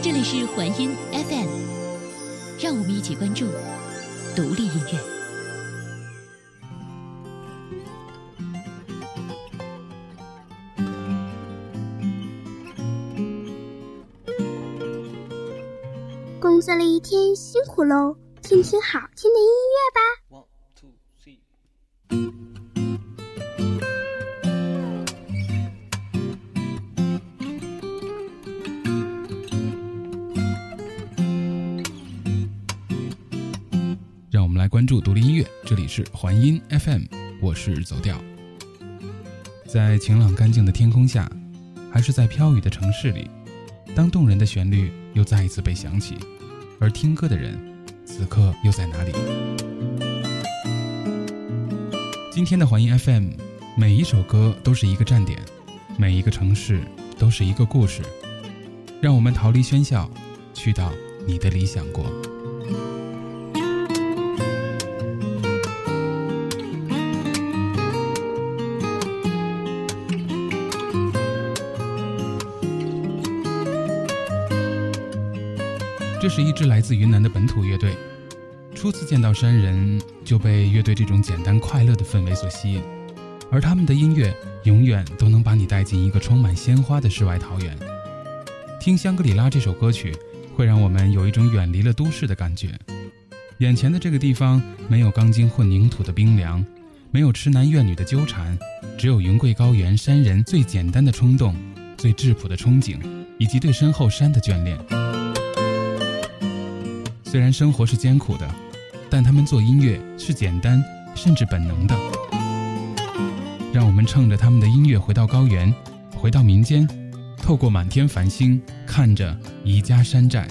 这里是环音 FM，让我们一起关注独立音乐。工作了一天，辛苦喽！听听好听的音乐吧。关注独立音乐，这里是环音 FM，我是走调。在晴朗干净的天空下，还是在飘雨的城市里，当动人的旋律又再一次被响起，而听歌的人，此刻又在哪里？今天的环音 FM，每一首歌都是一个站点，每一个城市都是一个故事。让我们逃离喧嚣，去到你的理想国。是一支来自云南的本土乐队。初次见到山人，就被乐队这种简单快乐的氛围所吸引，而他们的音乐永远都能把你带进一个充满鲜花的世外桃源。听《香格里拉》这首歌曲，会让我们有一种远离了都市的感觉。眼前的这个地方，没有钢筋混凝土的冰凉，没有痴男怨女的纠缠，只有云贵高原山人最简单的冲动、最质朴的憧憬，以及对身后山的眷恋。虽然生活是艰苦的，但他们做音乐是简单甚至本能的。让我们乘着他们的音乐回到高原，回到民间，透过满天繁星，看着宜家山寨。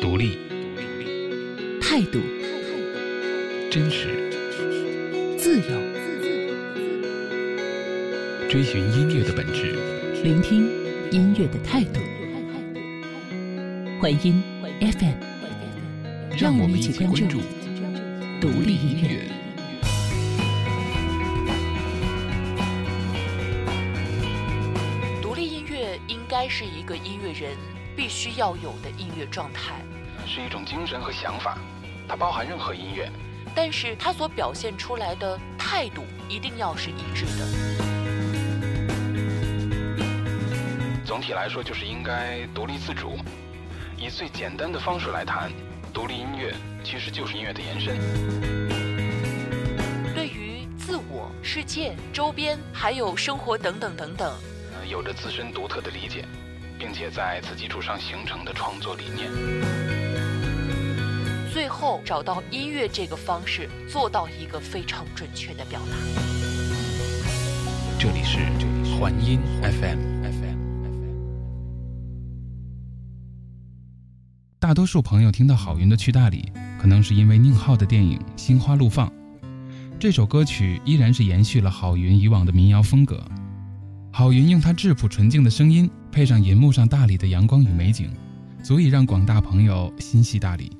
独立、态度、真实，自由，追寻音乐的本质。聆听音乐的态度。环音 FM，让我们一起关注独立音乐。独立音乐应该是一个音乐人必须要有的音乐状态，是一种精神和想法，它包含任何音乐。但是它所表现出来的态度一定要是一致的。总体来说，就是应该独立自主。以最简单的方式来谈，独立音乐其实就是音乐的延伸。对于自我、世界、周边，还有生活等等等等，呃，有着自身独特的理解，并且在此基础上形成的创作理念。后找到音乐这个方式，做到一个非常准确的表达。这里是环音 FM。大多数朋友听到郝云的《去大理》，可能是因为宁浩的电影《心花怒放》。这首歌曲依然是延续了郝云以往的民谣风格。郝云用他质朴纯净的声音，配上银幕上大理的阳光与美景，足以让广大朋友心系大理。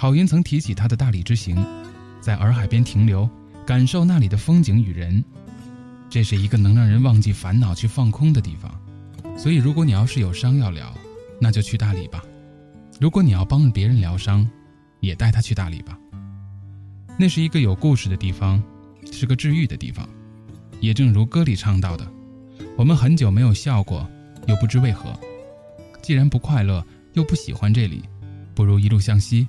郝云曾提起他的大理之行，在洱海边停留，感受那里的风景与人。这是一个能让人忘记烦恼、去放空的地方。所以，如果你要是有伤要疗，那就去大理吧；如果你要帮别人疗伤，也带他去大理吧，那是一个有故事的地方，是个治愈的地方。也正如歌里唱到的：“我们很久没有笑过，又不知为何。既然不快乐，又不喜欢这里，不如一路向西，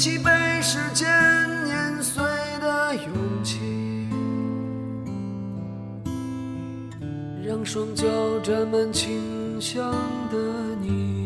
起被时间碾碎的勇气，让双脚沾满清香的你。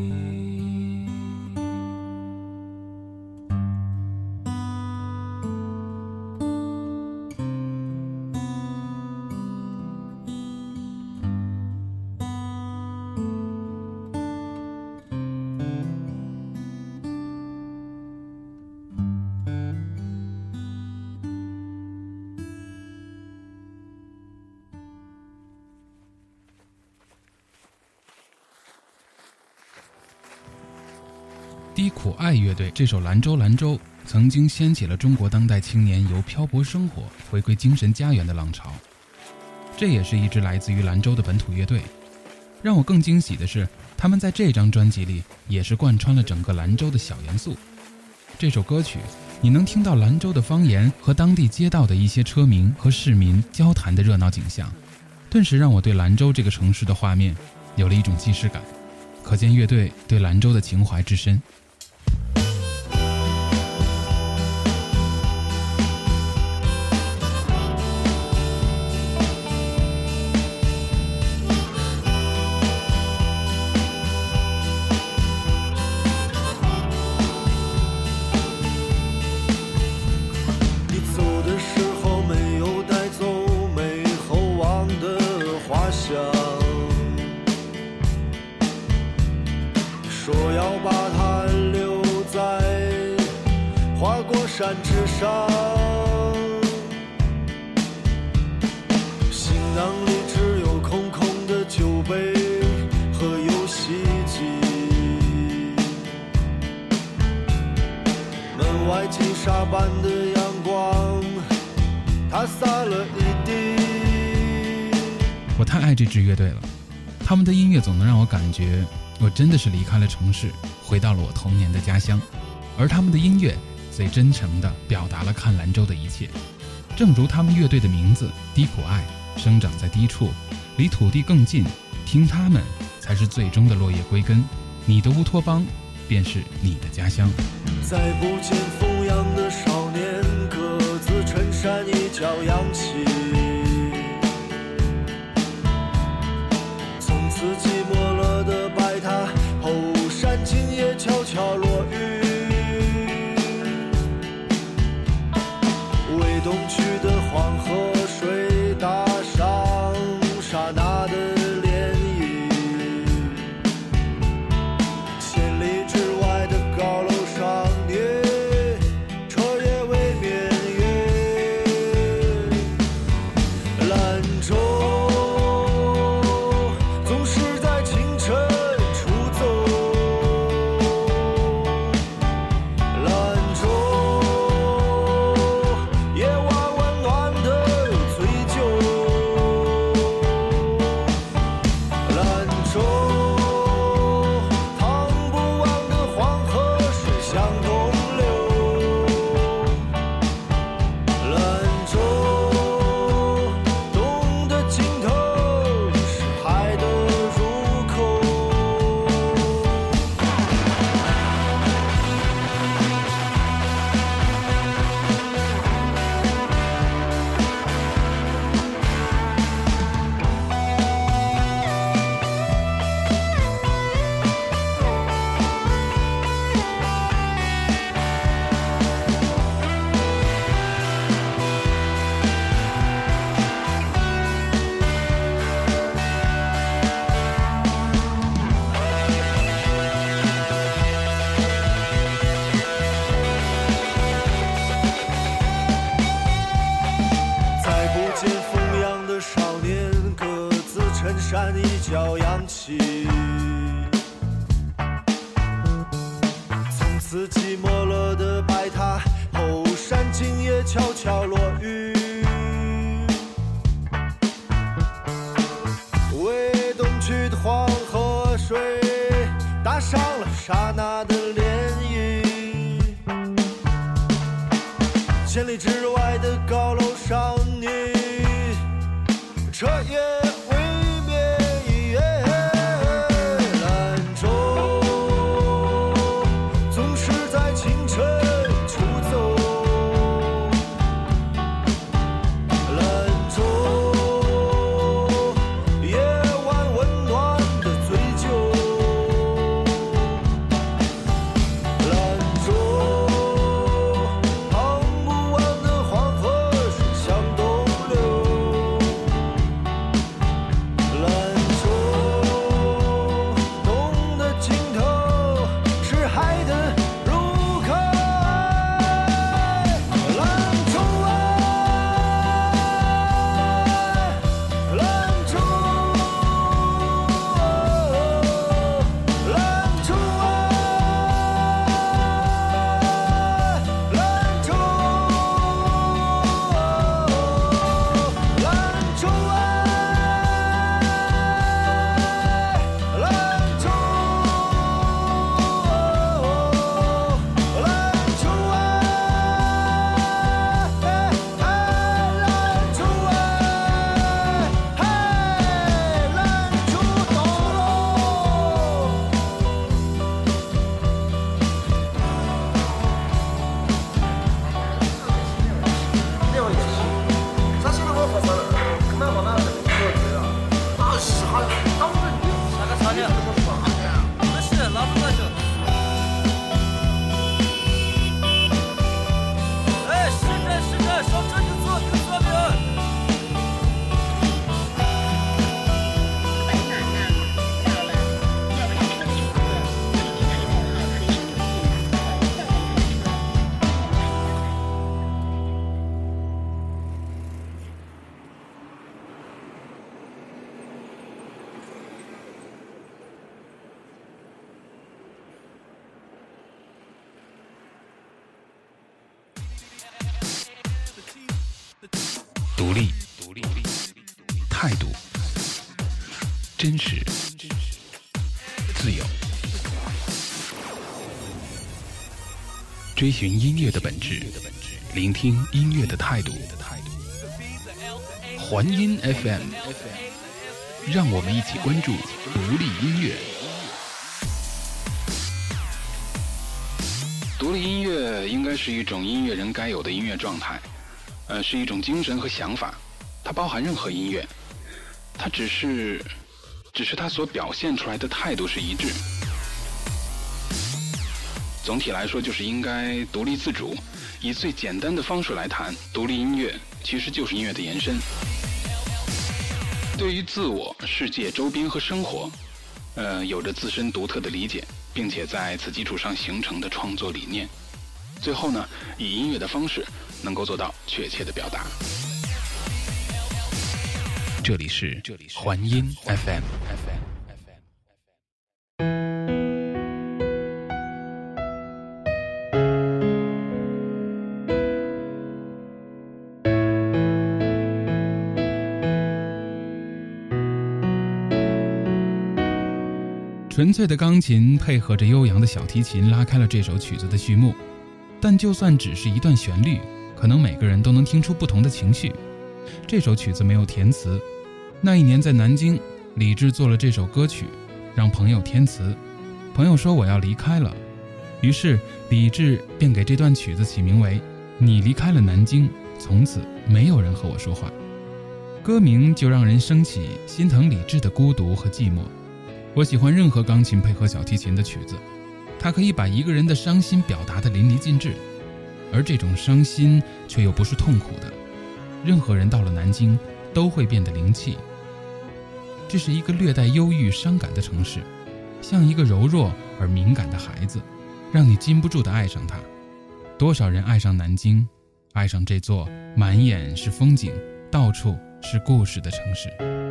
对这首《兰州兰州》曾经掀起了中国当代青年由漂泊生活回归精神家园的浪潮。这也是一支来自于兰州的本土乐队。让我更惊喜的是，他们在这张专辑里也是贯穿了整个兰州的小元素。这首歌曲，你能听到兰州的方言和当地街道的一些车鸣和市民交谈的热闹景象，顿时让我对兰州这个城市的画面有了一种既视感。可见乐队对兰州的情怀之深。山之上。行囊里只有空空的酒杯和游戏机。门外金沙般的阳光，它洒了一地。我太爱这支乐队了，他们的音乐总能让我感觉我真的是离开了城市，回到了我童年的家乡。而他们的音乐最真诚地表达了看兰州的一切，正如他们乐队的名字“低苦爱”，生长在低处，离土地更近，听他们才是最终的落叶归根。你的乌托邦，便是你的家乡。再不见风扬的少年，格子衬衫一角扬起。从此起。从此寂寞独立，态度，真实，自由，追寻音乐的本质，聆听音乐的态度。环音 FM，让我们一起关注独立音乐。独立音乐应该是一种音乐人该有的音乐状态，呃，是一种精神和想法。它包含任何音乐，它只是，只是它所表现出来的态度是一致。总体来说，就是应该独立自主。以最简单的方式来谈，独立音乐其实就是音乐的延伸。对于自我、世界、周边和生活，呃，有着自身独特的理解，并且在此基础上形成的创作理念。最后呢，以音乐的方式能够做到确切的表达。这里是这里是环音 FM。纯粹的钢琴配合着悠扬的小提琴，拉开了这首曲子的序幕。但就算只是一段旋律，可能每个人都能听出不同的情绪。这首曲子没有填词。那一年在南京，李志做了这首歌曲，让朋友填词。朋友说我要离开了，于是李志便给这段曲子起名为《你离开了南京，从此没有人和我说话》。歌名就让人升起心疼李志的孤独和寂寞。我喜欢任何钢琴配合小提琴的曲子，它可以把一个人的伤心表达得淋漓尽致，而这种伤心却又不是痛苦的。任何人到了南京都会变得灵气。这是一个略带忧郁、伤感的城市，像一个柔弱而敏感的孩子，让你禁不住的爱上它。多少人爱上南京，爱上这座满眼是风景、到处是故事的城市。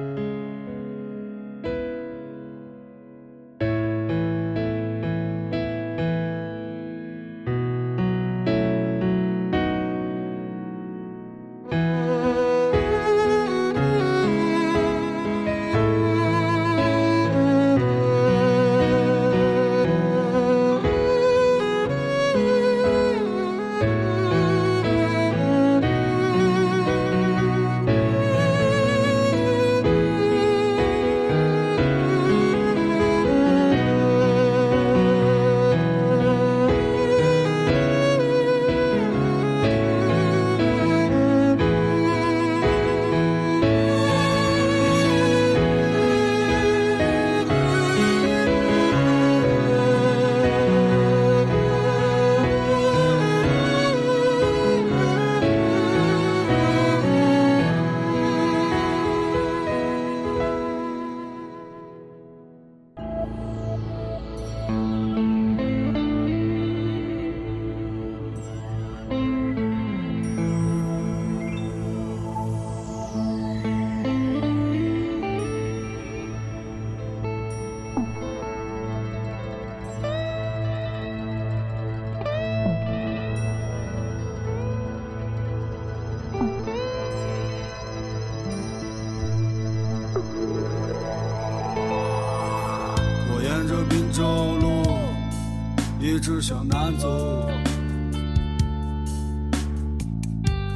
向南走，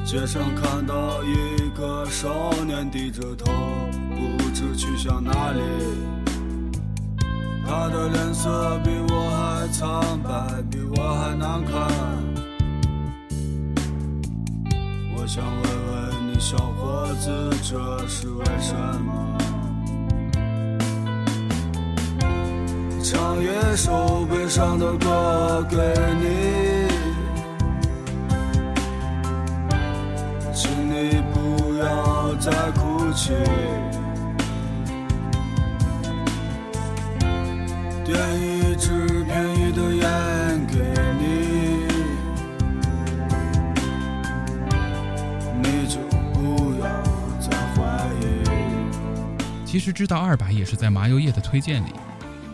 街上看到一个少年低着头，不知去向哪里。他的脸色比我还苍白，比我还难看。我想问问你，小伙子，这是为什么？唱一首悲伤的歌给你，请你不要再哭泣。点一支便宜的烟给你，你就不要再怀疑。其实知道二百也是在麻油叶的推荐里。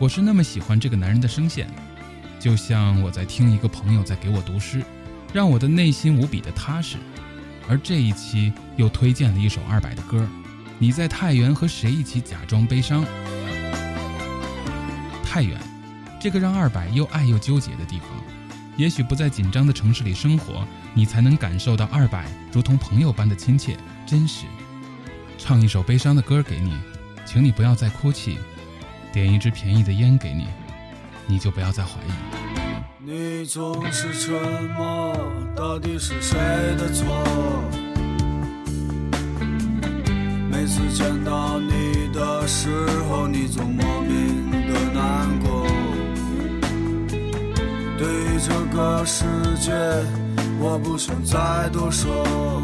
我是那么喜欢这个男人的声线，就像我在听一个朋友在给我读诗，让我的内心无比的踏实。而这一期又推荐了一首二百的歌。你在太原和谁一起假装悲伤？太原，这个让二百又爱又纠结的地方。也许不在紧张的城市里生活，你才能感受到二百如同朋友般的亲切、真实。唱一首悲伤的歌给你，请你不要再哭泣；点一支便宜的烟给你，你就不要再怀疑。你总是沉默，到底是谁的错？每次见到你的时候，你总莫名的难过。对于这个世界，我不想再多说。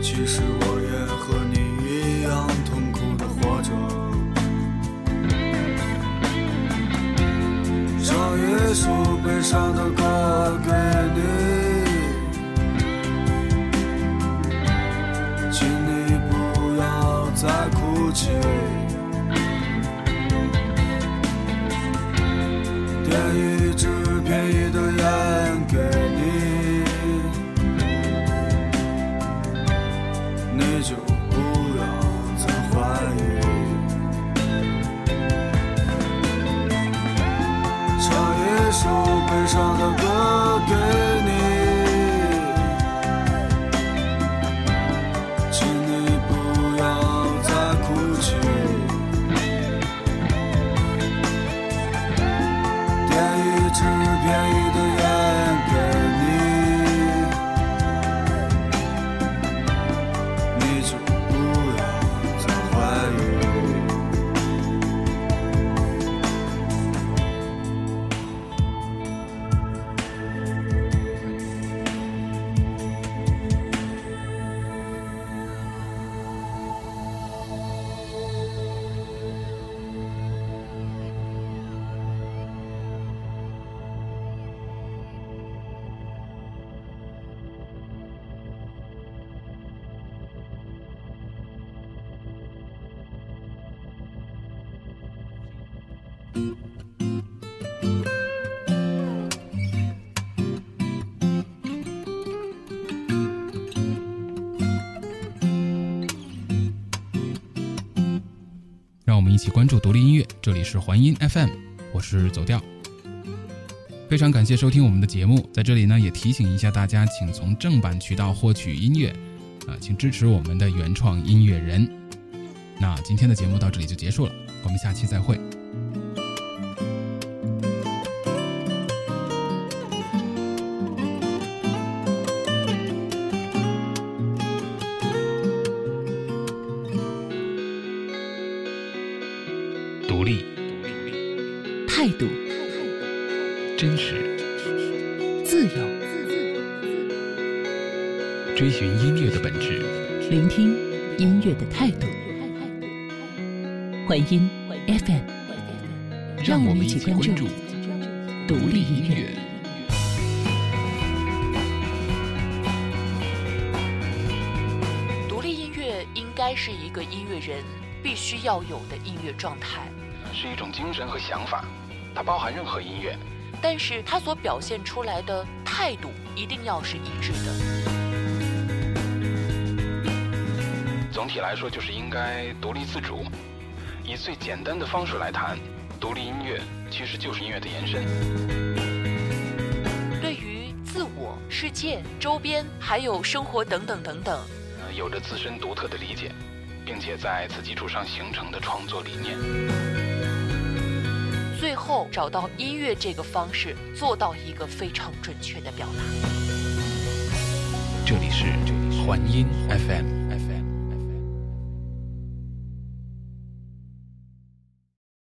其实我一首悲伤的歌起关注独立音乐，这里是环音 FM，我是走调。非常感谢收听我们的节目，在这里呢也提醒一下大家，请从正版渠道获取音乐，啊、请支持我们的原创音乐人。那今天的节目到这里就结束了，我们下期再会。该是一个音乐人必须要有的音乐状态，是一种精神和想法，它包含任何音乐。但是它所表现出来的态度一定要是一致的。总体来说，就是应该独立自主。以最简单的方式来谈，独立音乐其实就是音乐的延伸。对于自我、世界、周边还有生活等等等等，呃，有着自身独特的理解，并且在此基础上形成的创作理念。最后找到音乐这个方式，做到一个非常准确的表达。这里是环音 FM。